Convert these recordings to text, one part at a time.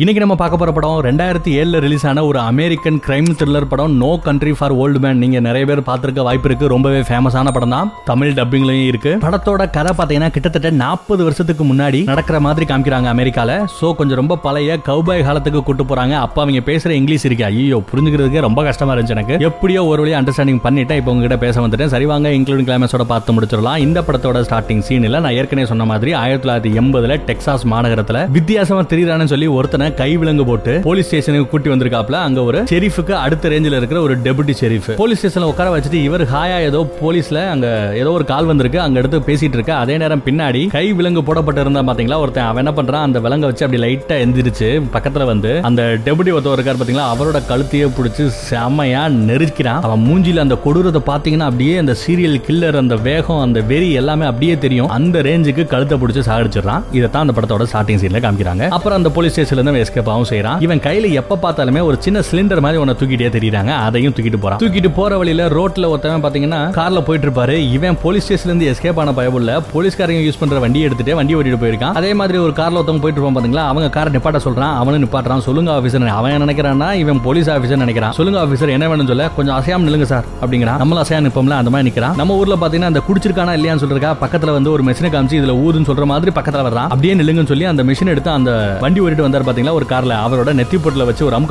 இன்னைக்கு நம்ம பார்க்க போற படம் ரெண்டாயிரத்தி ஏழுல ரிலீஸ் ஆன ஒரு அமெரிக்கன் கிரைம் த்ரில்லர் படம் no country for old men நீங்க நிறைய பேர் பார்த்துருக்க வாய்ப்பு இருக்கு. ரொம்பவே ஃபேமஸான படம் தான். தமிழ் டப்பிங்லயும் இருக்கு. படத்தோட கதை பார்த்தீங்கன்னா கிட்டத்தட்ட நாற்பது வருஷத்துக்கு முன்னாடி நடக்கிற மாதிரி காமிக்கிறாங்க அமெரிக்கால. சோ கொஞ்சம் ரொம்ப பழைய கௌபாய் காலத்துக்கு கூட்டு போறாங்க. அப்ப அவங்க பேசுற இங்கிலீஷ் இருக்கு. ஐயோ புரிஞ்சுக்கிறதுக்கு ரொம்ப கஷ்டமா இருந்துச்சு எனக்கு. எப்படியோ ஒரு வழியாக அண்டர்ஸ்டாண்டிங் பண்ணிட்டேன். இப்போ உங்ககிட்ட பேச வந்துட்டேன். சரி வாங்க இன்க்ளூடிங் கிளைமேஸோட பார்த்து முடிச்சிடலாம். இந்த படத்தோட ஸ்டார்டிங் சீனில் நான் ஏற்கனவே சொன்ன மாதிரி ஆயிரத்தி தொள்ளாயிரத்தி எண்பதுல டெக்சாஸ் மாநகரத்துல வித்தியாசமா தெரியுறான்னு சொல்லி ஒருத்தனை கை விலங்கு போட்டு போலீஸ் ஸ்டேஷனுக்கு கூட்டி வந்திருக்காப்ல அங்க ஒரு ஷெரீஃபுக்கு அடுத்த ரேஞ்சில் இருக்கிற ஒரு டெபுட்டி ஷெரீஃப். போலீஸ் ஸ்டேஷன்ல உட்கார வச்சுட்டு இவர் ஹாயா ஏதோ போலீஸ்ல அங்க ஏதோ ஒரு கால் வந்திருக்கு அங்க எடுத்து பேசிட்டு இருக்க. அதே நேரம் பின்னாடி கை விலங்கு போடப்பட்டு இருந்தா பாத்தீங்களா ஒருத்தன் அவன் என்ன பண்றான் அந்த விலங்க வச்சு அப்படி லைட்டா எந்திரிச்சு பக்கத்துல வந்து அந்த டெபுட்டி ஒருத்தவர் இருக்காரு பாத்தீங்களா அவரோட கழுத்தையே பிடிச்சி செம்மையா நெருக்கிறான். அவன் மூஞ்சில அந்த கொடூரத்தை பாத்தீங்கன்னா அப்படியே அந்த சீரியல் கில்லர் அந்த வேகம் அந்த வெறி எல்லாமே அப்படியே தெரியும். அந்த ரேஞ்சுக்கு கழுத்தை பிடிச்சி சாகடிச்சிடறான். இதைத்தான் அந்த படத்தோட ஸ்டார்டிங் சீன்ல காமிக்கிறாங்க. அப்புறம் அந்த போலீஸ் ஸ்டேஷன்ல இருந்து எஸ்கேப் ஆகும் செய்யறான் இவன் கையில எப்ப பார்த்தாலுமே ஒரு சின்ன சிலிண்டர் மாதிரி உன தூக்கிட்டே தெரியுறாங்க. அதையும் தூக்கிட்டு போறான். தூக்கிட்டு போற வழியில ரோட்ல ஒருத்தவன் பாத்தீங்கன்னா கார்ல போயிட்டு இருப்பாரு. இவன் போலீஸ் ஸ்டேஷன்ல இருந்து எஸ்கேப் ஆன பயபுள்ள போலீஸ்காரங்க யூஸ் பண்ற வண்டி எடுத்துட்டு வண்டி ஓட்டிட்டு போயிருக்கான். அதே மாதிரி ஒரு கார்ல ஒருத்தவங்க போயிட்டு இருப்பான் பாத்தீங்களா? அவங்க காரை நிப்பாட்ட சொல்றான். அவனும் நிப்பாட்டுறான். சொல்லுங்க ஆபீசர் அவன் என்ன நினைக்கிறான்னா இவன் போலீஸ் ஆபீசர் நினைக்கிறான். சொல்லுங்க ஆபீசர் என்ன வேணும் சொல்ல? கொஞ்சம் அசையாம நில்லுங்க சார் அப்படிங்கிறான். நம்மள அசையா நிப்போம்ல அந்த மாதிரி நிக்கிறான். நம்ம ஊர்ல பாத்தீங்கன்னா அந்த குடிச்சிருக்கானா இல்லையான்னு சொல்றா பக்கத்துல வந்து ஒரு மெஷினை காமிச்சு இதுல ஊதுன்னு சொல்ற மாதிரி பக்கத்துல வர்றான். அப்படியே நில்லுங்கன்னு சொல்லி அந்த மிஷின் எடுத்து அந்த வண்டி ஓட்டிட்டு வந்தார் பாத்தீங்களா? ஒரு கார்ல. அவரோட நெத்தி பொட்டில வச்சு ஒரு அம்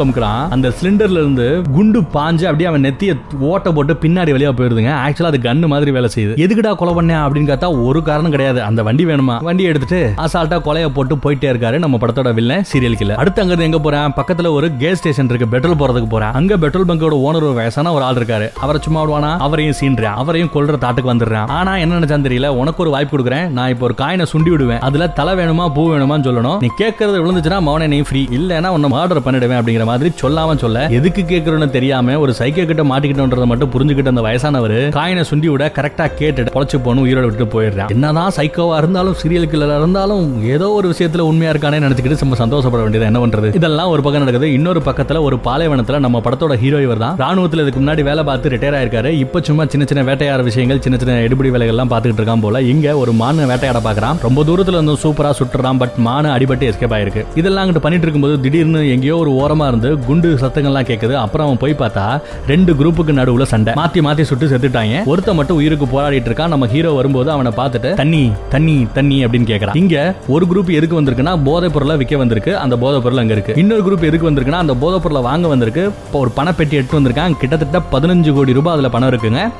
அந்த சிலிண்டர்ல இருந்து குண்டு பாஞ்சு அப்படியே அவன் நெத்திய ஓட்ட போட்டு பின்னாடி வழியா போயிருதுங்க. ஆக்சுவலா அது கன்னு மாதிரி வேலை செய்யுது. எதுக்குடா கொலை பண்ண அப்படின்னு பார்த்தா ஒரு காரணம் கிடையாது. அந்த வண்டி வேணுமா? வண்டி எடுத்துட்டு அசால்ட்டா கொலைய போட்டு போயிட்டே இருக்காரு நம்ம படத்தோட வில்ல சீரியல் கில்ல அடுத்து அங்க எங்க போறேன்? பக்கத்துல ஒரு கேஸ் ஸ்டேஷன் இருக்கு. பெட்ரோல் போறதுக்கு போறேன். அங்க பெட்ரோல் பங்கோட ஓனர் ஒரு வயசான ஒரு ஆள் இருக்காரு. அவரை சும்மா விடுவானா? அவரையும் சீன்றேன் அவரையும் கொள்ற தாட்டுக்கு வந்துடுறான். ஆனா என்ன நினைச்சான்னு தெரியல. உனக்கு ஒரு வாய்ப்பு கொடுக்குறேன். நான் இப்போ ஒரு காயினை சுண்டி விடுவேன். அதுல தலை வேணுமா? பூ வேணுமான்னு சொல்லணும். நீ கேட்கறது விழுந்துச்சுன்னா மௌனை நீ ஃப்ரீ இல்லைன்னா உன்னை ஆர்டர் பண்ணிடுவேன் அப்படிங்கிற மாதிரி சொல்லாம சொல்ல எதுக்கு கேட்கறோன்னு தெரியாம ஒரு சைக்கோ கிட்ட மாட்டிக்கிட்டோன்றதை மட்டும் புரிஞ்சுக்கிட்ட அந்த வயசானவர் காயினை சுண்டி விட கரெக்டா கேட்டுட்டு பொழைச்சு போகணும் உயிரோட விட்டு போயிடுறான். என்னதான் சைக்கோவா இருந்தாலும் சீரியல் கில்லர் இருந்தாலும் ஏதோ ஒரு விஷயத்துல உண்மையா இருக்கானே நினைச்சுக்கிட்டு நம்ம சந்தோஷப்பட வேண்டியது என்ன பண்றது? இதெல்லாம் ஒரு பக்கம் நடக்குது. இன்னொரு பக்கத்துல ஒரு பாலைவனத்துல நம்ம படத்தோட ஹீரோ இவர் தான். ராணுவத்துல இதுக்கு முன்னாடி வேலை பார்த்து ரிட்டையர் ஆயிருக்காரு. இப்ப சும்மா சின்ன சின்ன வேட்டையாட விஷயங்கள் சின்ன சின்ன எடுபடி வேலைகள் எல்லாம் பார்த்துக்கிட்டு இருக்கான் போல. இங்க ஒரு மானு வேட்டையாட பாக்குறான் ரொம்ப தூரத்துல இருந்து சூப்பரா சுட்டுறான் பட் மானு அடிபட்டு எஸ்கேப் ஆயிருக்கு. இதெல்லாம் அங்கிட்டு பண்ணிட்டு இருக்கும்போது திடீர்னு எங்கேயோ ஒரு ஓரமா இருந்து குண்டு சத்தங்கள்லாம் கேட்குது அப்புறம் அவன் போய் பார்த்தா ரெண்டு குரூப்புக்கு நடுவுல சண்டை. மாத்தி மாத்தி சுட்டு செத்துட்டாங்க. ஒருத்த மட்டும் உயிருக்கு போராடிட்டு இருக்கான். நம்ம ஹீரோ வரும்போது அவனை பார்த்துட்டு தண்ணி தண்ணி தண்ணி அப்படின்னு கேட்கறான் இங்க ஒரு குரூப் எதுக்கு வந்திருக்குன்னா போதைப் பொருளை விற்க வந்திருக்கு. அந்த போதைப் பொருள் அங்க இருக்கு. இன்னொரு குரூப் எதுக்கு வந்திருக்குன்னா அந்த போதைப் பொருளை வாங்க வந்திருக்கு. இப்போ ஒரு பணப்பெட்டி எடுத்து வந்திருக்கான். கிட்டத்தட்ட பதினஞ்சு கோடி ரூபாய் அதுல பணம் இருக்குங்க.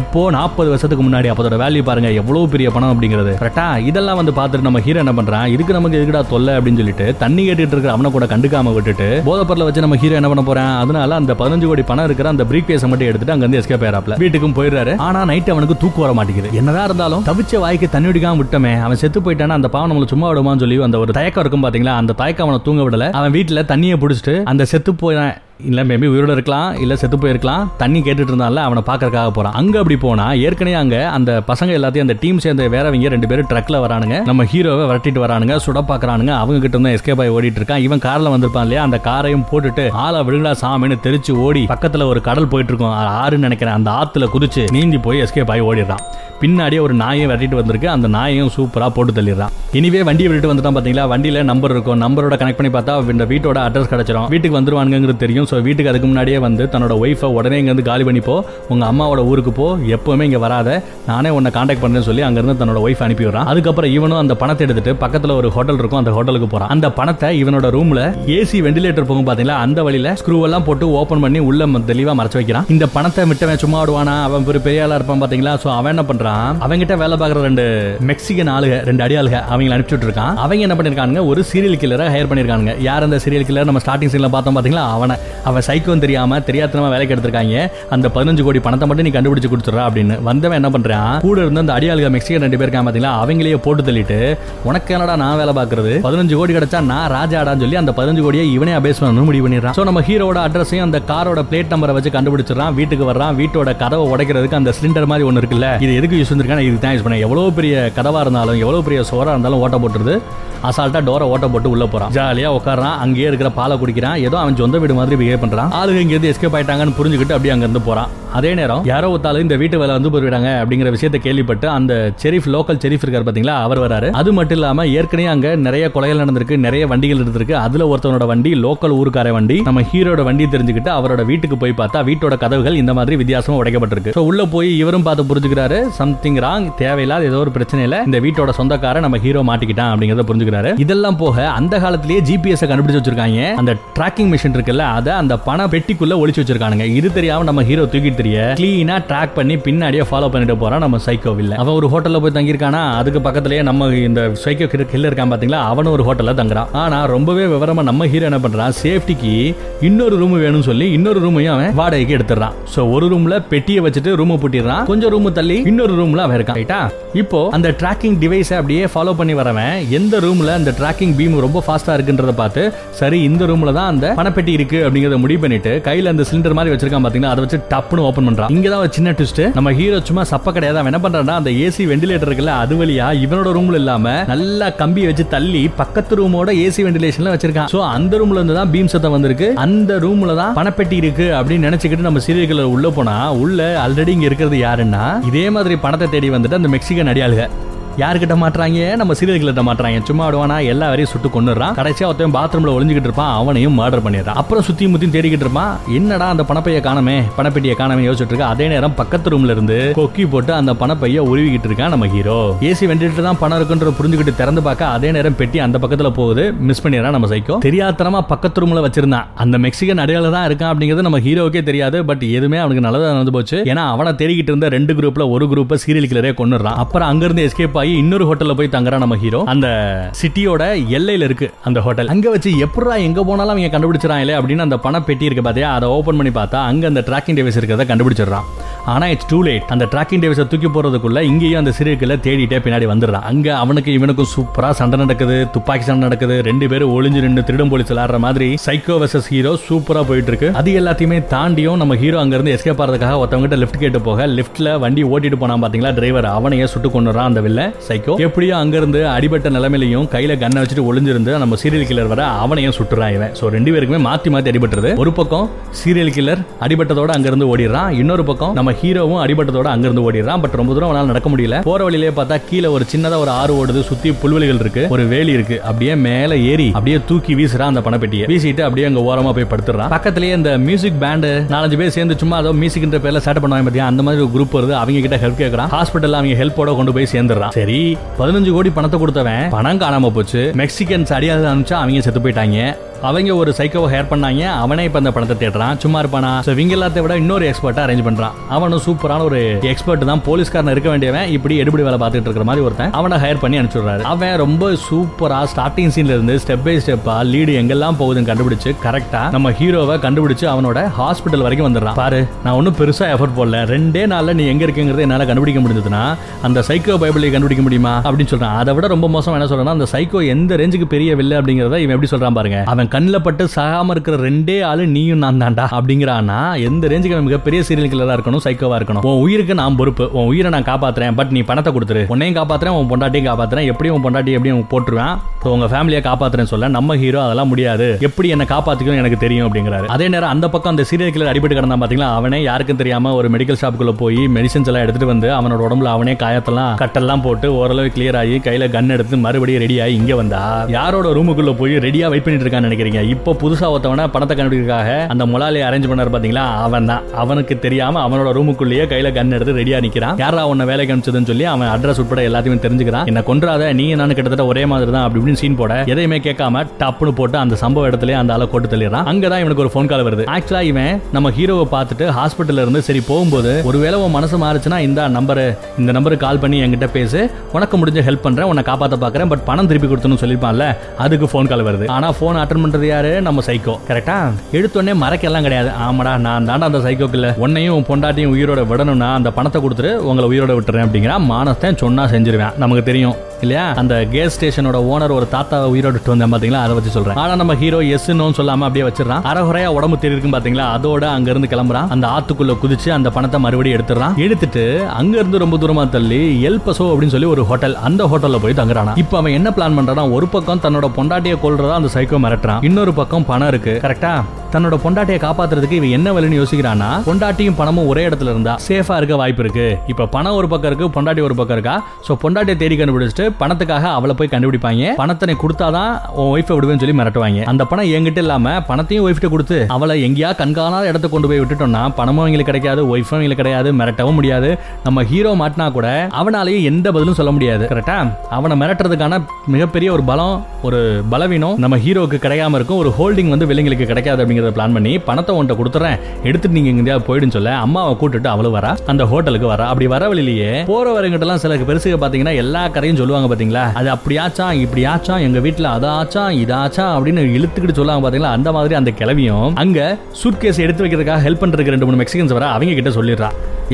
எப்போ நாற்பது வருஷத்துக்கு முன்னாடி அப்போதோட வேல்யூ பாருங்க எவ்வளவு பெரிய பணம் அப்படிங்கிறது. கரெக்டா இதெல்லாம் வந்து பார்த்துட்டு நம்ம ஹீரோ என்ன பண்றான்? இதுக்கு நமக்கு எதுக்குடா தொல்லை அப்படின்னு சொல்லிட்டு தண்ணி கேட்டுட்டு இருக்கிற அவனை கூட கண்டுக்காம விட்டுட்டு போதப்பரில் வச்சு நம்ம ஹீரோ என்ன பண்ண போறேன்? அதனால அந்த பதினஞ்சு கோடி பணம் இருக்கிற அந்த பிரீக் பேஸை மட்டும் எடுத்துட்டு அங்க இருந்து எஸ்கேப் ஆயிராப்ல. வீட்டுக்கும் போயிடுறாரு. ஆனா நைட் அவனுக்கு தூக்கு வர மாட்டேங்குது. என்னதான் இருந்தாலும் தவிச்ச வாய்க்கு தண்ணி அடிக்காம விட்டமே அவன் செத்து போயிட்டானா அந்த பாவம் நம்மள சும்மா விடுமான்னு சொல்லி அந்த ஒரு தயக்கம் இருக்கும் பாத்தீங்களா? அந்த தயக்கம் அவனை தூங்க விடல. அவன் வீட்டுல தண்ணியை பிடிச்சிட்டு அந்த செத்து போய் இல்லை மேபி உயிரோட இருக்கலாம் இல்லை செத்து போயிருக்கலாம். தண்ணி கேட்டுட்டு இருந்தால அவனை பார்க்கறக்காக போகிறான் அங்கே அப்படி போனால் ஏற்கனவே அங்கே அந்த பசங்க எல்லாத்தையும் அந்த டீம் சேர்ந்த வேறவங்க ரெண்டு பேரும் ட்ரக்கில் வரானுங்க. நம்ம ஹீரோவை விரட்டிட்டு வரானுங்க சுட பார்க்குறானுங்க அவங்க கிட்ட இருந்தால் எஸ்கேப் ஆகி ஓடிட்டு இருக்கான். இவன் காரில் வந்திருப்பான் இல்லையா? அந்த காரையும் போட்டுட்டு ஆளை விழுங்கடா சாமின்னு தெரிச்சு ஓடி பக்கத்தில் ஒரு கடல் போயிட்டு இருக்கும் ஆறுன்னு நினைக்கிறேன். அந்த ஆற்றுல குதிச்சு நீந்தி போய் எஸ்கேப் ஆகி ஓடிடுறான். பின்னாடியே ஒரு நாயை விரட்டிட்டு வந்திருக்கு. அந்த நாயையும் சூப்பராக போட்டு தள்ளிடுறான். இனிவே வண்டியை விட்டுட்டு வந்துட்டான் பார்த்தீங்களா வண்டியில் நம்பர் இருக்கும். நம்பரோட கனெக்ட் பண்ணி பார்த்தா இந்த வீட்டோட அட்ரஸ் கிடச்சிரும். வீட்டுக்கு வந்துருவானுங்கிறது தெரியும். ஸோ வீட்டுக்கு அதுக்கு முன்னாடியே வந்து தன்னோட ஒய்ஃபை உடனே இங்கேருந்து காலி பண்ணி போ அம்மாவோட ஊருக்கு போ. எப்போவுமே இங்கே வராத. நானே உன்னை காண்டாக்ட் பண்ணுறேன்னு சொல்லி அங்கேருந்து தன்னோட ஒய்ஃப் அனுப்பி விடுறான். அதுக்கப்புறம் இவனும் அந்த பணத்தை எடுத்துட்டு பக்கத்தில் ஒரு ஹோட்டல் இருக்கும். அந்த ஹோட்டலுக்கு போகிறான் அந்த பணத்தை இவனோட ரூமில் ஏசி வெண்டிலேட்டர் போகும் பார்த்தீங்களா அந்த வழியில் ஸ்க்ரூ எல்லாம் போட்டு ஓப்பன் பண்ணி உள்ள ம- மறைச்சு வைக்கிறான். இந்த பணத்தை விட்டவன் சும்மா ஆடுவானா? அவன் ஒரு பெரிய ஆளாக இருப்பான் பார்த்தீங்களா ஸோ அவன் என்ன பண்ணுறான் அவங்ககிட்ட வேலை பார்க்குற ரெண்டு மெக்சிகன் ஆளுக ரெண்டு அடியாளுக அவங்களை அனுப்பிச்சுட்டு இருக்கான் அவங்க என்ன பண்ணிருக்கானுங்க? ஒரு சீரியல் கில்லரை ஹையர் பண்ணியிருக்கானுங்க யார் அந்த சீரியல் கில்லர் நம்ம ஸ்டார்டிங் சீனில் பார்த்தோம் பார்த்தீங்களா அவனை. அவன் சைக்கோன்னு தெரியாம தெரியாதனமா வேலைக்கு எடுத்திருக்காங்க. அந்த பதினஞ்சு கோடி பணத்தை மட்டும் நீ கண்டுபிடிச்சு கொடுத்துறா அப்படின்னு. வந்தவன் என்ன பண்றான் கூட இருந்து அந்த அடியாளுக மெக்சிகன் ரெண்டு பேர் இருக்கான் பாத்தீங்களா? அவங்களையே போட்டு தள்ளிட்டு உனக்கு என்னடா நான் வேலை பார்க்குறது? பதினஞ்சு கோடி கிடைச்சா நான் ராஜாடான்னு சொல்லி அந்த பதினஞ்சு கோடியை இவனே அபேஸ் பண்ணணும் முடிவு பண்ணிடுறான். ஸோ நம்ம ஹீரோட அட்ரஸையும் அந்த காரோட பிளேட் நம்பரை வச்சு கண்டுபிடிச்சிடறான். வீட்டுக்கு வர்றான். வீட்டோட கதவை உடைக்கிறதுக்கு அந்த சிலிண்டர் மாதிரி ஒன்று இருக்குல்ல. இது எதுக்கு யூஸ் பண்ணிருக்கான இது தான் யூஸ் பண்ணேன் எவ்வளோ பெரிய கதவா இருந்தாலும் எவ்வளோ பெரிய சோறா இருந்தாலும் ஓட்ட போட்டுருது. அசால்ட்டா டோரை ஓட்ட போட்டு உள்ள போறான். ஜாலியா உட்காரான் அங்கேயே இருக்கிற பாலை குடிக்கிறான். ஏதோ அவன் சொந்த வீடு மாதிரி பிஹேவ் பண்றான். ஆளுங்க இங்க இருந்து எஸ்கேப் ஆயிட்டாங்கன்னு புரிஞ்சுக்கிட்டு அப்படியே அங்க இருந்து போறான். அதே நேரம் யாரோ ஒருத்தாலும் இந்த வீட்டு வேலை வந்து போயிடுறாங்க அப்படிங்கிற விஷயத்த கேள்விப்பட்டு அந்த செரிஃப் லோக்கல் செரிஃப் இருக்காரு பாத்தீங்களா அவர் வராரு. அது மட்டும் இல்லாம ஏற்கனவே அங்க நிறைய கொலைகள் நடந்திருக்கு நிறைய வண்டிகள் இருந்திருக்கு அதுல ஒருத்தவனோட வண்டி லோக்கல் ஊருக்கார வண்டி நம்ம ஹீரோட வண்டி தெரிஞ்சுக்கிட்டு அவரோட வீட்டுக்கு போய் பார்த்தா வீட்டோட கதவுகள் இந்த மாதிரி வித்தியாசமா உடைக்கப்பட்டிருக்கு. உள்ள போய் இவரும் பார்த்து புரிஞ்சுக்கிறாரு சம்திங் ராங் தேவையில்லாத ஏதோ ஒரு பிரச்சனை இல்ல இந்த வீட்டோட சொந்தக்கார நம்ம ஹீரோ மாட்டிக்கிட்டான் அப்படிங்கறத புரிஞ்சுக்கிறாரு. இதெல்லாம் போக அந்த காலத்திலேயே ஜிபிஎஸ் கண்டுபிடிச்சு வச்சிருக்காங்க. அந்த டிராக்கிங் மிஷின் இருக்குல்ல அதை அந்த பண பெட்டிக்குள்ள ஒழிச்சு வச்சிருக்கானுங்க. இது தெரியாம நம்ம ஹீரோ தூக்கிட்டு தெரிய கிளீனா ட்ராக் பண்ணி பின்னாடியே ஃபாலோ பண்ணிட்டு போறான் நம்ம சைக்கோ இல்ல அவன் ஒரு ஹோட்டல்ல போய் தங்கியிருக்கானா? அதுக்கு பக்கத்துலயே நம்ம இந்த சைக்கோ கில்லர் இருக்கான் பாத்தீங்களா? அவனும் ஒரு ஹோட்டல்ல தங்குறான். ஆனா ரொம்பவே விவரமா நம்ம ஹீரோ என்ன பண்றான்? சேஃப்டிக்கு இன்னொரு ரூம் வேணும்னு சொல்லி இன்னொரு ரூமையும் அவன் வாடகைக்கு எடுத்துறான் சோ ஒரு ரூம்ல பெட்டியை வச்சுட்டு ரூம் பூட்டிடுறான். கொஞ்சம் ரூம் தள்ளி இன்னொரு ரூம்ல அவன் இருக்கான். ரைட்டா இப்போ அந்த டிராக்கிங் டிவைஸ் அப்படியே ஃபாலோ பண்ணி வரவன் எந்த ரூம் ரூம்ல அந்த டிராக்கிங் பீம் ரொம்ப ஃபாஸ்டா இருக்குன்றத பார்த்து சரி இந்த ரூம்ல தான் அந்த பணப்பெட்டி இருக்கு அப்படிங்கறத முடிவு பண்ணிட்டு கையில அந்த சிலிண்டர் மாதிரி வச்சிருக்கான் பாத்தீங்கன்னா அதை வச்சு டப்புன்னு ஓபன் பண்றான். இங்க தான் ஒரு சின்ன ட்விஸ்ட் நம்ம ஹீரோ சும்மா சப்ப கிடையாது. அவன் என்ன பண்றான்னா அந்த ஏசி வெண்டிலேட்டர் இருக்குல்ல அது வழியா இவனோட ரூம்ல இல்லாம நல்லா கம்பி வச்சு தள்ளி பக்கத்து ரூமோட ஏசி வெண்டிலேஷன்ல வச்சிருக்கான். சோ அந்த ரூம்ல இருந்து தான் பீம் சத்தம் வந்திருக்கு. அந்த ரூம்ல தான் பணப்பெட்டி இருக்கு அப்படின்னு நினைச்சுக்கிட்டு நம்ம சீரியல் உள்ள போனா உள்ள ஆல்ரெடி இங்க இருக்கிறது யாருன்னா இதே மாதிரி பணத்தை தேடி வந்துட்டு அந்த மெக்சிகன் அடியாளுக யாருக்கிட்ட மாட்டுறாங்க? நம்ம சீரியல்கிட்ட மாட்டுறாங்க. சும்மா விடுவானா எல்லா வரையும் சுட்டு கொண்டுறான் கடைசியா ஒருத்தன் பாத்ரூம்ல ஒளிஞ்சுக்கிட்டு இருப்பான். அவனையும் மர்டர் பண்ணிடுறான். அப்புறம் சுத்தி முத்தி தேடிக்கிட்டு இருப்பான். என்னடா அந்த பணப்பைய காணமே? பணப்பெட்டியை காணமே யோசிச்சுட்டு இருக்கா. அதே நேரம் பக்கத்து ரூம்ல இருந்து கொக்கி போட்டு அந்த பணப்பைய உருவிக்கிட்டு இருக்கான் நம்ம ஹீரோ ஏசி வெண்டிட்டு தான் பணம் இருக்குன்ற புரிஞ்சுக்கிட்டு திறந்து பார்க்க அதே நேரம் பெட்டி அந்த பக்கத்துல போகுது. மிஸ் பண்ணிடுறான் நம்ம சைக்கோ தெரியாதனமா பக்கத்து ரூம்ல வச்சிருந்தான். அந்த மெக்சிகன் அடையாள தான் இருக்கான் அப்படிங்கிறது நம்ம ஹீரோக்கே தெரியாது. பட் எதுவுமே அவனுக்கு நல்லதா நடந்து போச்சு. ஏன்னா அவனை தேடிக்கிட்டு இருந்த ரெண்டு குரூப்ல ஒரு குரூப்பை சீரியல் கிளரே கொண்டுறான் அப்புறம் அங்கிருந்து எஸ்கேப் ஆகி இன்னொரு ஹோட்டல்ல போய் தங்குறான் நம்ம ஹீரோ அந்த சிட்டியோட எல்லையில இருக்கு அந்த ஹோட்டல் அங்க வச்சு எப்படா எங்க போனாலும் அவங்க கண்டுபிடிச்சிடறாங்களே அப்படின்னு அந்த பண பெட்டி இருக்கு பாத்தியா? அதை ஓபன் பண்ணி பார்த்தா அங்க அந்த ட்ராக்கிங் டிவைஸ் இருக்கிறத கண்டுபிடிச்சிடுறான். ஆனா இட்ஸ் டூ லேட் அந்த ட்ராக்கிங் டிவைஸை தூக்கி போறதுக்குள்ள இங்கேயும் அந்த சிறுக்கில் தேடிட்டே பின்னாடி வந்துடுறான் அங்க அவனுக்கு இவனுக்கும் சூப்பரா சண்டை நடக்குது துப்பாக்கி சண்டை நடக்குது. ரெண்டு பேரும் ஒளிஞ்சு நின்று திருடும் போலீஸ் விளாடுற மாதிரி சைக்கோ வெர்சஸ் ஹீரோ சூப்பரா போயிட்டு இருக்கு அது எல்லாத்தையுமே தாண்டியும் நம்ம ஹீரோ அங்க இருந்து எஸ்கேப் ஆறதுக்காக ஒருத்தவங்க லிஃப்ட் கேட்டு போக லிஃப்ட்ல வண்டி ஓட்டிட்டு போனா பாத்தீங்களா டிரைவர் அவனையே சுட்டு கொண்டுறான் அந்த வில்ல. சைக்கோ எப்படியோ அங்கிருந்து அடிபட்ட நிலைமையிலையும் கையில கண்ணை வச்சுட்டு ஒளிஞ்சிருந்து நம்ம சீரியல் கில்லர் வர அவனையும் சுட்டுறான் இவன். சோ ரெண்டு பேருக்குமே மாத்தி மாத்தி அடிபட்டுறது ஒரு பக்கம் சீரியல் கில்லர் அடிபட்டதோட அங்கிருந்து ஓடிடுறான். இன்னொரு பக்கம் நம்ம ஹீரோவும் அடிபட்டதோட அங்கிருந்து ஓடிடுறான். பட் ரொம்ப தூரம் அவனால நடக்க முடியல. போற வழியிலே பார்த்தா கீழே ஒரு சின்னதா ஒரு ஆறு ஓடுது. சுத்தி புல்வெளிகள் இருக்கு. ஒரு வேலி இருக்கு. அப்படியே மேல ஏறி அப்படியே தூக்கி வீசுறான் அந்த பணப்பெட்டியை. வீசிட்டு அப்படியே அங்க ஓரமா போய் படுத்துறான். பக்கத்துலயே இந்த மியூசிக் பேண்டு நாலஞ்சு பேர் சேர்ந்து சும்மா அதோ மியூசிக்ன்ற பேர்ல சேட்டை பண்ணுவாங்க பாத்தியா? அந்த மாதிரி ஒரு குரூப் வருது. அவங்க கிட்ட ஹெல்ப் கேட்கறான் ஹாஸ்பிட்டல் அவங்க ஹெல்ப்போட கொண்டு போய் சேர்ந்துடுறான். சரி பதினஞ்சு கோடி பணத்தை கொடுத்தவன் பணம் காணாம போச்சு. மெக்சிகன்ஸ் அடியாத அனுப்பிச்சா அவங்க செத்து போயிட்டாங்க. அவங்க ஒரு சைக்கோவை ஹேர் பண்ணாங்க. அவனே இப்ப அந்த பணத்தை தேடுறான். சும்மா இருப்பானா? ஸோ இவங்க எல்லாத்தையும் விட இன்னொரு எக்ஸ்பர்ட்டா அரேஞ்ச் பண்றான். அவனும் சூப்பரான ஒரு எக்ஸ்பர்ட் தான். போலீஸ்காரன் இருக்க வேண்டியவன். இப்படி எடுபடி வேலை பார்த்துட்டு இருக்கிற மாதிரி ஒருத்தன் அவனை ஹையர் பண்ணி அனுப்பிச்சுடுறாரு. அவன் ரொம்ப சூப்பரா ஸ்டார்டிங் சீன்ல இருந்து ஸ்டெப் பை ஸ்டெப்பா லீடு எங்கெல்லாம் போகுதுன்னு கண்டுபிடிச்சு கரெக்டா நம்ம ஹீரோவை கண்டுபிடிச்சு அவனோட ஹாஸ்பிட்டல் வரைக்கும் வந்துடுறான். பாரு நான் ஒன்னும் பெருசா எஃபர்ட் போடல. ரெண்டே நாள்ல நீ எங்க இருக்குங்கிறத என்னால கண்டுபிடிக்க முடிஞ்சதுன்னா அந்த சைக்கோ பைபிளை கண்டுபிடிக்க முடியுமா? அப்படின்னு சொல்றான். அதை விட ரொம்ப மோசம் என்ன சொல்றான் அந்த சைக்கோ எந்த ரேஞ்சுக்கு பெரிய வில்லை அப்படிங்கறத இவன் எப்படி சொல்றான் பாருங்க. அவன் கண்ணில் பட்டு சாகாம இருக்கிற ரெண்டே ஆளு நீயும் நான் தான்டா அப்படிங்கிறானா எந்த ரேஞ்சுக்கு நம்ம மிகப்பெரிய சீரியல் கிளரா இருக்கணும் சைக்கோவா இருக்கணும்? உன் உயிருக்கு நான் பொறுப்பு. உன் உயிரை நான் காப்பாத்துறேன் பட் நீ பணத்தை கொடுத்துரு. உன்னையும் காப்பாத்துறேன் உன் பொண்டாட்டியும் காப்பாத்துறேன். எப்படியும் உன் பொண்டாட்டி எப்படியும் போட்டுருவேன். உங்க ஃபேமிலியை காப்பாத்துறேன்னு சொல்ல நம்ம ஹீரோ அதெல்லாம் முடியாது. எப்படி என்ன காப்பாத்திக்கணும் எனக்கு தெரியும் அப்படிங்கிறாரு. அதே நேரம் அந்த பக்கம் அந்த சீரியல் கிளர் அடிபட்டு கிடந்தா பாத்தீங்களா? அவனே யாருக்கும் தெரியாம ஒரு மெடிக்கல் ஷாப்புக்குள்ள போய் மெடிசன்ஸ் எல்லாம் எடுத்துட்டு வந்து அவனோட உடம்புல அவனே காயத்தெல்லாம் கட்டெல்லாம் போட்டு ஓரளவு கிளியர் ஆகி கையில கன் எடுத்து மறுபடியும் ரெடி ஆகி இங்க வந்தா. யாரோட ரூமுக்குள்ள போய் ரெடியா வெயிட் பண்ணிட்டு இருக்கான்னு நினைக்கிறீங்க? இப்போ புதுசா ஒருத்தவன பணத்தை கண்டுபிடிக்காக அந்த முலாலி அரேஞ்ச் பண்ணார் பாத்தீங்களா? அவன் தான். அவனுக்கு தெரியாம அவனோட ரூமுக்குள்ளேயே கையில கன் எடுத்து ரெடியா நிக்கிறான். யாரா உன்னை வேலை காமிச்சதுன்னு சொல்லி அவன் அட்ரஸ் உட்பட எல்லாத்தையும் தெரிஞ்சுக்கிறான். என்ன கொன்றாத நீ என்னன்னு கிட்டத்தட்ட ஒரே மாதிரி தான் அப்படி இப்படின்னு சீன் போட எதையுமே கேட்காம டப்புன்னு போட்டு அந்த சம்பவ இடத்துல அந்த ஆளை கொண்டு தள்ளிடுறான். அங்கதான் இவனுக்கு ஒரு ஃபோன் கால் வருது. ஆக்சுவலா இவன் நம்ம ஹீரோவை பார்த்துட்டு ஹாஸ்பிட்டல்ல இருந்து சரி போகும்போது ஒருவேளை உன் மனசு மாறுச்சுன்னா இந்த நம்பர் இந்த நம்பருக்கு கால் பண்ணி என்கிட்ட பேசு. உனக்கு முடிஞ்ச ஹெல்ப் பண்றேன் உன்னை காப்பாத்த பாக்குறேன். பட் பணம் திருப்பி கொடுத்தணும் சொல்லிருப்பான்ல அதுக்கு ஃபோன் கால் வருது. ஆனா ஃபோன் அட்டன் பண்றது யாரு? நம்ம சைக்கோ கரெக்டா எடுத்தோடனே எல்லாம் கிடையாது. ஆமாடா நான் தாண்டா அந்த சைக்கோக்கு இல்ல உன்னையும் உன் பொண்டாட்டியும் உயிரோட விடணும்னா அந்த பணத்தை கொடுத்துட்டு உங்களை உயிரோட விட்டுறேன் அப்படிங்கிற மானஸ்தான் சொன்னா செஞ்சிருவேன். நமக்கு தெரியும். இல்லையா? அந்த கேஸ் ஸ்டேஷனோட ஓனர் ஒரு தாத்தா உயிரோடு விட்டு வந்தேன் பாத்தீங்களா? அதை வச்சு சொல்றேன். ஆனா நம்ம ஹீரோ எஸ் சொல்லாம அப்படியே வச்சிடறான். அறகுறையா உடம்பு தெரி பாத்தீங்களா? அதோட அங்க இருந்து கிளம்புறான். அந்த ஆத்துக்குள்ள குதிச்சு அந்த பணத்தை மறுபடியும் எடுத்துறான் எடுத்துட்டு அங்க இருந்து ரொம்ப தூரமா தள்ளி எல்பசோ அப்படின்னு சொல்லி ஒரு ஹோட்டல் அந்த ஹோட்டல்ல போய் தங்குறானா இப்போ அவன் என்ன பிளான் பண்றான் ஒரு பக்கம் தன்னோட பொண்டாட்டியை கொள்றதா அந்த சைக்கோ மிரட்டுறான். இன்னொரு பக்கம் பணம் இருக்கு. கரெக்டா தன்னோட பொண்டாட்டியை காப்பாத்துறதுக்கு இவன் என்ன வழின்னு யோசிக்கிறான்னா பொண்டாட்டியும் பணமும் ஒரே இடத்துல இருந்தா சேஃபா இருக்க வாய்ப்பு இருக்கு. இப்ப பணம் ஒரு பக்கம் இருக்கு பொண்டாட்டி ஒரு பக்கம் இருக்கா? சோ பொண்டாட்டியை தேடி கண்டுபிடிச்சிட்டு பணத்துக்காக அவளை போய் கண்டுபிடிப்பாங்க. பணத்தை கொடுத்தாதான் உன் ஒய்ஃபை விடுவேன்னு சொல்லி மிரட்டுவாங்க. அந்த பணம் என்கிட்ட இல்லாம பணத்தையும் ஒய்ஃப்ட்ட கொடுத்து அவளை எங்கேயா கண்காணாத இடத்த கொண்டு போய் விட்டுட்டோம்னா பணமும் எங்களுக்கு கிடைக்காது ஒய்ஃபும் எங்களுக்கு கிடையாது மிரட்டவும் முடியாது. நம்ம ஹீரோ மாட்டினா கூட அவனாலேயும் எந்த பதிலும் சொல்ல முடியாது. கரெக்டா அவனை மிரட்டுறதுக்கான மிகப்பெரிய ஒரு பலம் ஒரு பலவீனம் நம்ம ஹீரோக்கு கிடைக்காம இருக்கும். ஒரு ஹோல்டிங் வந்து விலங்குகளுக்கு கிடைக்காது அப்படிங்கறத பிளான் பண்ணி பணத்தை உன்ட்ட கொடுத்துறேன். எடுத்துட்டு நீங்க எங்கேயாவது போயிடுன்னு சொல்ல அம்மாவை கூட்டிட்டு அவளும் வரா. அந்த ஹோட்டலுக்கு வரா. அப்படி வர வழியிலேயே போறவர்கிட்ட எல்லாம் சில பெருசுக பாத்தீங்கன்னா எல்லா கதையும் சொல்லுவாங்க. பாத்தீங்களா? அது அப்படியாச்சா இப்படியாச்சா எங்க வீட்டுல அதாச்சா இதாச்சா அப்படின்னு இழுத்துக்கிட்டு சொல்லுவாங்க பாத்தீங்களா? அந்த மாதிரி அந்த கிளவியும் அங்க சூட்கேஸ் எடுத்து வைக்கிறதுக்காக ஹெல்ப் பண்றதுக்கு ரெண்டு மூணு மெக்சிகன்ஸ் வர அவங்க கிட்ட சொல்லிடுறா.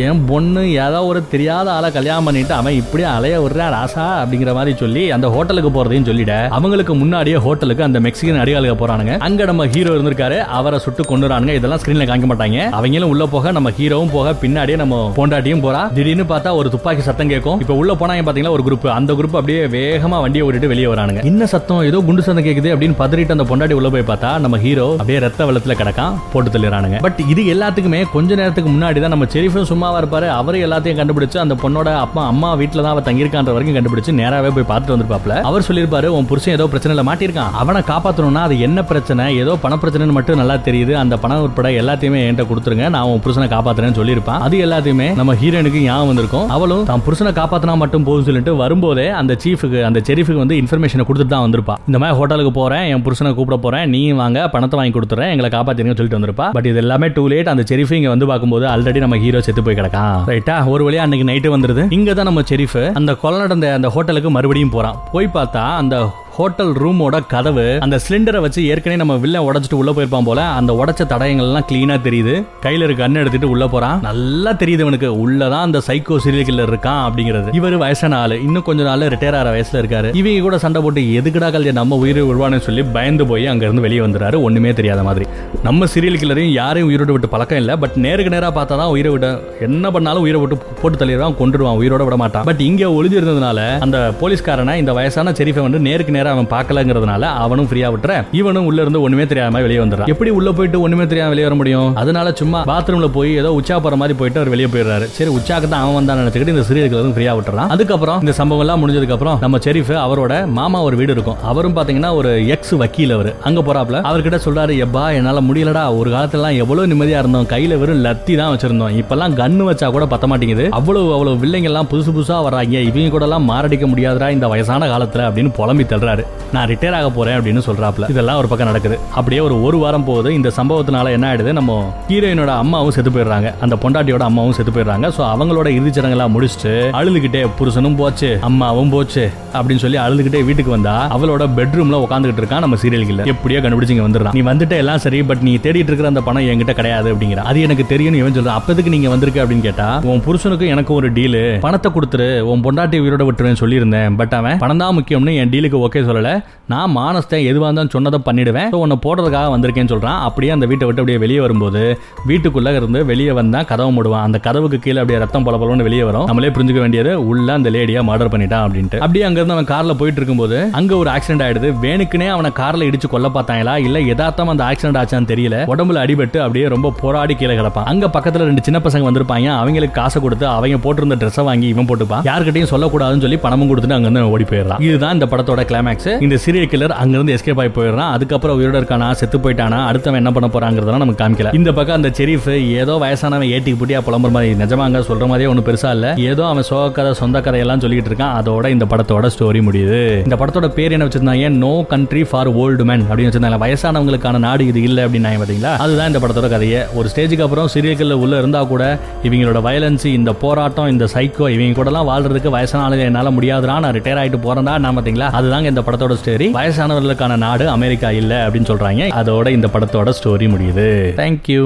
என் பொண்ணு ஏதோ ஒரு தெரியாத ஆளை கல்யாணம் பண்ணிட்டு அவன் இப்படியே அலைய விடுறா ராசா அப்படிங்கிற மாதிரி சொல்லி அந்த ஹோட்டலுக்கு போறதையும் சொல்லிட அவங்களுக்கு முன்னாடியே ஹோட்டலுக்கு அந்த மெக்சிகன் அடியாளுக போறானுங்க. அங்க நம்ம ஹீரோ இருந்திருக்காரு அவரை சுட்டு கொண்டுறானுங்க இதெல்லாம் ஸ்கிரீன்ல காமிக்க மாட்டாங்க. அவங்களும் உள்ள போக நம்ம ஹீரோவும் போக பின்னாடியே நம்ம பொண்டாட்டியும் போறா. திடீர்னு பார்த்தா ஒரு துப்பாக்கி சத்தம் கேட்கும். இப்ப உள்ள போனாங்க பாத்தீங்களா ஒரு குரூப் அந்த குரூப் அப்படியே வேகமா வண்டியை ஓட்டிட்டு வெளியே வரானுங்க. இன்ன சத்தம்? ஏதோ குண்டு சத்தம் கேக்குது அப்படின்னு பதறிட்டு அந்த பொண்டாட்டி உள்ள போய் பார்த்தா நம்ம ஹீரோ அப்படியே ரத்த வெள்ளத்துல கிடக்கான் போட்டு தள்ளிடுறானுங்க. பட் இது எல்லாத்துக்குமே கொஞ்ச நேரத்துக்கு முன்னாடி தான் நம்ம செரிஃபும் சும்மா சும்மாவா இருப்பார். அவரு எல்லாத்தையும் கண்டுபிடிச்சு அந்த பொண்ணோட அப்பா அம்மா வீட்டில் தான் அவ தங்கியிருக்கான்ற வரைக்கும் கண்டுபிடிச்சு நேராகவே போய் பார்த்துட்டு வந்திருப்பாப்ல அவர் சொல்லியிருப்பாரு உன் புருஷன் ஏதோ பிரச்சனையில் மாட்டியிருக்கான். அவனை காப்பாற்றணும்னா அது என்ன பிரச்சனை? ஏதோ பண பிரச்சனைன்னு மட்டும் நல்லா தெரியுது. அந்த பணம் உட்பட எல்லாத்தையுமே என்கிட்ட கொடுத்துருங்க. நான் உன் புருஷனை காப்பாத்துறேன்னு சொல்லியிருப்பான். அது எல்லாத்தையுமே நம்ம ஹீரோனுக்கு ஞாபகம் வந்திருக்கும். அவளும் தான் புருஷனை காப்பாத்தினா மட்டும் போதும் சொல்லிட்டு வரும்போதே அந்த சீஃபுக்கு அந்த செரிஃபுக்கு வந்து இன்ஃபர்மேஷனை கொடுத்துட்டு தான் வந்திருப்பா. இந்த மாதிரி ஹோட்டலுக்கு போறேன் என் புருஷனை கூப்பிட போறேன். நீ வாங்க பணத்தை வாங்கி கொடுத்துறேன். எங்களை காப்பாத்திருங்கன்னு சொல்லிட்டு வந்திருப்பா. பட் இது எல்லாமே டூ லேட் அந்த செரிஃபு இங்க வந்து பார்க்கும்போது ஆல்ரெடி நம்ம ஹீரோ செத்து போய் கிடக்கான் ரைட்டா ஒரு வழியா அன்னைக்கு நைட்டு வந்துருது. இங்க தான் நம்ம செரிஃப் அந்த கொலை நடந்த அந்த ஹோட்டலுக்கு மறுபடியும் போறான். போய் பார்த்தா அந்த ஹோட்டல் ரூமோட கதவு அந்த சிலிண்டரை வச்சு ஏற்கனவே நம்ம வில்ல உடச்சிட்டு உள்ள போயிருப்பான் போல அந்த உடச்ச தடயங்கள் எல்லாம் கிளீனா தெரியுது. கையில இருக்க கண்ணு எடுத்துட்டு உள்ள போறான். நல்லா தெரியுது இவனுக்கு. உள்ளதான் அந்த சைக்கோ சீரியல் கில்லர் இருக்கான் அப்படிங்கிறது. இவர் வயசான ஆளு. இன்னும் கொஞ்ச நாள் ரிட்டையர் ஆகிற வயசுல இருக்காரு. இவங்க கூட சண்டை போட்டு எதுக்குடா கல்யாணம் நம்ம உயிரை விடுவான்னு சொல்லி பயந்து போய் அங்க இருந்து வெளியே வந்துறாரு ஒண்ணுமே தெரியாத மாதிரி. நம்ம சீரியல் கில்லரையும் யாரையும் உயிரோட விட்டு பழக்கம் இல்ல. பட் நேருக்கு நேரா பார்த்தா தான் உயிரை விட என்ன பண்ணாலும் உயிரை விட்டு போட்டு தள்ளிடுவான் கொண்டுடுவான் உயிரோட விட மாட்டான். பட் இங்க ஒளிஞ்சு இருந்ததுனால அந்த போலீஸ்காரனை இந்த வயசான செரிஃபை வந்து நேருக்கு நேரா அவன் பார்க்கலங்கிறதுனால அவனும் ஃப்ரீயா விட்டுற இவனும் உள்ள இருந்து ஒண்ணுமே தெரியாம வெளியே வந்துடுறான். எப்படி உள்ள போயிட்டு ஒண்ணுமே தெரியாம வெளியே வர முடியும்? அதனால சும்மா பாத்ரூம்ல போய் ஏதோ உச்சா போற மாதிரி போயிட்டு அவர் வெளியே போயிடுறாரு. சரி உச்சாக்கு தான் அவன் வந்தான் நினைச்சுக்கிட்டு இந்த சிறியர்களும் ஃப்ரீயா விட்டுறான். அதுக்கப்புறம் இந்த சம்பவம் எல்லாம் முடிஞ்சதுக்கு அப்புறம் நம்ம செரிஃப் அவரோட மாமா ஒரு வீடு இருக்கும். அவரும் பாத்தீங்கன்னா ஒரு எக்ஸ் வக்கீல் அவர். அங்க போறாப்ல அவர்கிட்ட சொல்றாரு எப்பா என்னால முடியலடா. ஒரு காலத்துல எவ்வளவு நிம்மதியா இருந்தோம். கையில வெறும் லத்தி தான் வச்சிருந்தோம். இப்பெல்லாம் கண்ணு வச்சா கூட பத்த மாட்டேங்குது. அவ்வளவு அவ்வளவு வில்லைங்க எல்லாம் புதுசு புதுசா வர்றாங்க. இவங்க கூட எல்லாம் மாரடிக்க முடியாதுடா இந்த வயசான காலத்துல அப்படின்னு புலம்பி தள்ளுறாரு. நான் ரிட்டையர் ஆக போறேன் அப்படின்னு சொல்றாப்ல. இதெல்லாம் ஒரு பக்கம் நடக்குது. அப்படியே ஒரு ஒரு வாரம் போகுது. இந்த சம்பவத்தினால என்ன ஆயிடுது? நம்ம ஹீரோயினோட அம்மாவும் செத்து போயிடுறாங்க. அந்த பொண்டாட்டியோட அம்மாவும் செத்து போயிடுறாங்க. ஸோ அவங்களோட இறுதி சடங்கெல்லாம் முடிச்சுட்டு அழுதுகிட்டே புருஷனும் போச்சு அம்மாவும் போச்சு அப்படின்னு சொல்லி அழுதுகிட்டே வீட்டுக்கு வந்தா அவளோட பெட்ரூம்ல உட்காந்துக்கிட்டு இருக்கான் நம்ம சீரியல் கில்லர் எப்படியோ கண்டுபிடிச்சு இங்க வந்துடுறான். நீ வந்துட்டு எல்லாம் சரி பட் நீ தேடிட்டு இருக்கிற அந்த பணம் என்கிட்ட கிடையாது அப்படிங்கிற. அது எனக்கு தெரியும் இவன் சொல்றான். அப்பதுக்கு நீங்க வந்திருக்க அப்படின்னு கேட்டா உன் புருஷனுக்கு எனக்கு ஒரு டீலு பணத்தை கொடுத்துரு. உன் பொண்டாட்டி உயிரோட விட்டுருவேன் சொல்லியிருந்தேன். பட் அவன் பணம் தான் முக்கியம்னு என் டீலுக்கு ஓகே சொல்லல. நான் மானஸ்தேன் எதுவாக இருந்தாலும் சொன்னதை பண்ணிடுவேன். ஸோ உன்னை போடுறதுக்காக வந்திருக்கேன்னு சொல்றான். அப்படியே அந்த வீட்டை விட்டு அப்படியே வெளியே வரும்போது வீட்டுக்குள்ள இருந்து வெளியே வந்தா கதவை மூடுவான். அந்த கதவுக்கு கீழே அப்படியே ரத்தம் பல பலன்னு வெளியே வரும். நம்மளே புரிஞ்சுக்க வேண்டியது உள்ள அந்த லேடியா மர்டர் பண்ணிட்டான் அப்படின்ட்டு. அப்படியே அங்க இருந்து அவன் கார்ல போயிட்டு இருக்கும்போது அங்க ஒரு ஆக்சிடென்ட் ஆயிடுது. வேணுக்குனே அவனை கார்ல இடிச்சு கொல்ல பார்த்தாங்களா? இல்லை எதார்த்தம் அந்த ஆக்சிடென்ட் ஆச்சான்னு தெரியல. உடம்புல அடிபட்டு அப்படியே ரொம்ப போராடி கீழே கிடப்பான். அங்க பக்கத்துல ரெண்டு சின்ன பசங்க வந்திருப்பாங்க. அவங்களுக்கு காசை கொடுத்து அவங்க போட்டிருந்த ட்ரெஸ்ஸை வாங்கி இவன் போட்டுப்பான். யார்கிட்டயும் சொல்லக்கூடாதுன்னு சொல்லி பணமும் கொடுத்துட்டு அங்க இருந்து ஓடி போயிடுறான். இதுதான் இந்த படத்தோட கிளைமேக்ஸ் இந்த சீரியல் கில்லர் அங்க இருந்து எஸ்கேப் ஆகி போயிடுறான். அதுக்கப்புறம் உயிரோட இருக்கானா? செத்து போயிட்டானா? அடுத்தவன் என்ன பண்ண போறாங்கிறதெல்லாம் நமக்கு காமிக்கல. இந்த பக்கம் அந்த செரீஃப் ஏதோ வயசானவன் ஏட்டிக்கு புட்டியா புலம்புற மாதிரி நிஜமாங்க சொல்ற மாதிரியே ஒன்றும் பெருசா இல்ல. ஏதோ அவன் சோக கதை சொந்த கதையெல்லாம் சொல்லிட்டு இருக்கான். அதோட இந்த படத்தோட ஸ்டோரி முடியுது. இந்த படத்தோட பேர் என்ன வச்சிருந்தாங்க no country for old men அப்படின்னு வச்சிருந்தாங்க. வயசானவங்களுக்கான நாடு இது இல்ல அப்படின்னு பாத்தீங்களா? அதுதான் இந்த படத்தோட கதையே. ஒரு ஸ்டேஜுக்கு அப்புறம் சீரியல்கள்ல உள்ள இருந்தா கூட இவங்களோட வயலன்ஸ் இந்த போராட்டம் இந்த சைக்கோ இவங்க கூட எல்லாம் வாழ்றதுக்கு வயசான ஆளுங்க என்னால முடியாதுடா நான் ரிட்டையர் ஆயிட்டு போறேன்டா நான் பாத்தீங்களா? அதுதாங்க இந்த படத்தோட ஸ்டோரி வயசானவர்களுக்கான நாடு அமெரிக்கா இல்ல அப்படின்னு சொல்றாங்க. அதோட இந்த படத்தோட ஸ்டோரி முடியுது. தேங்க்யூ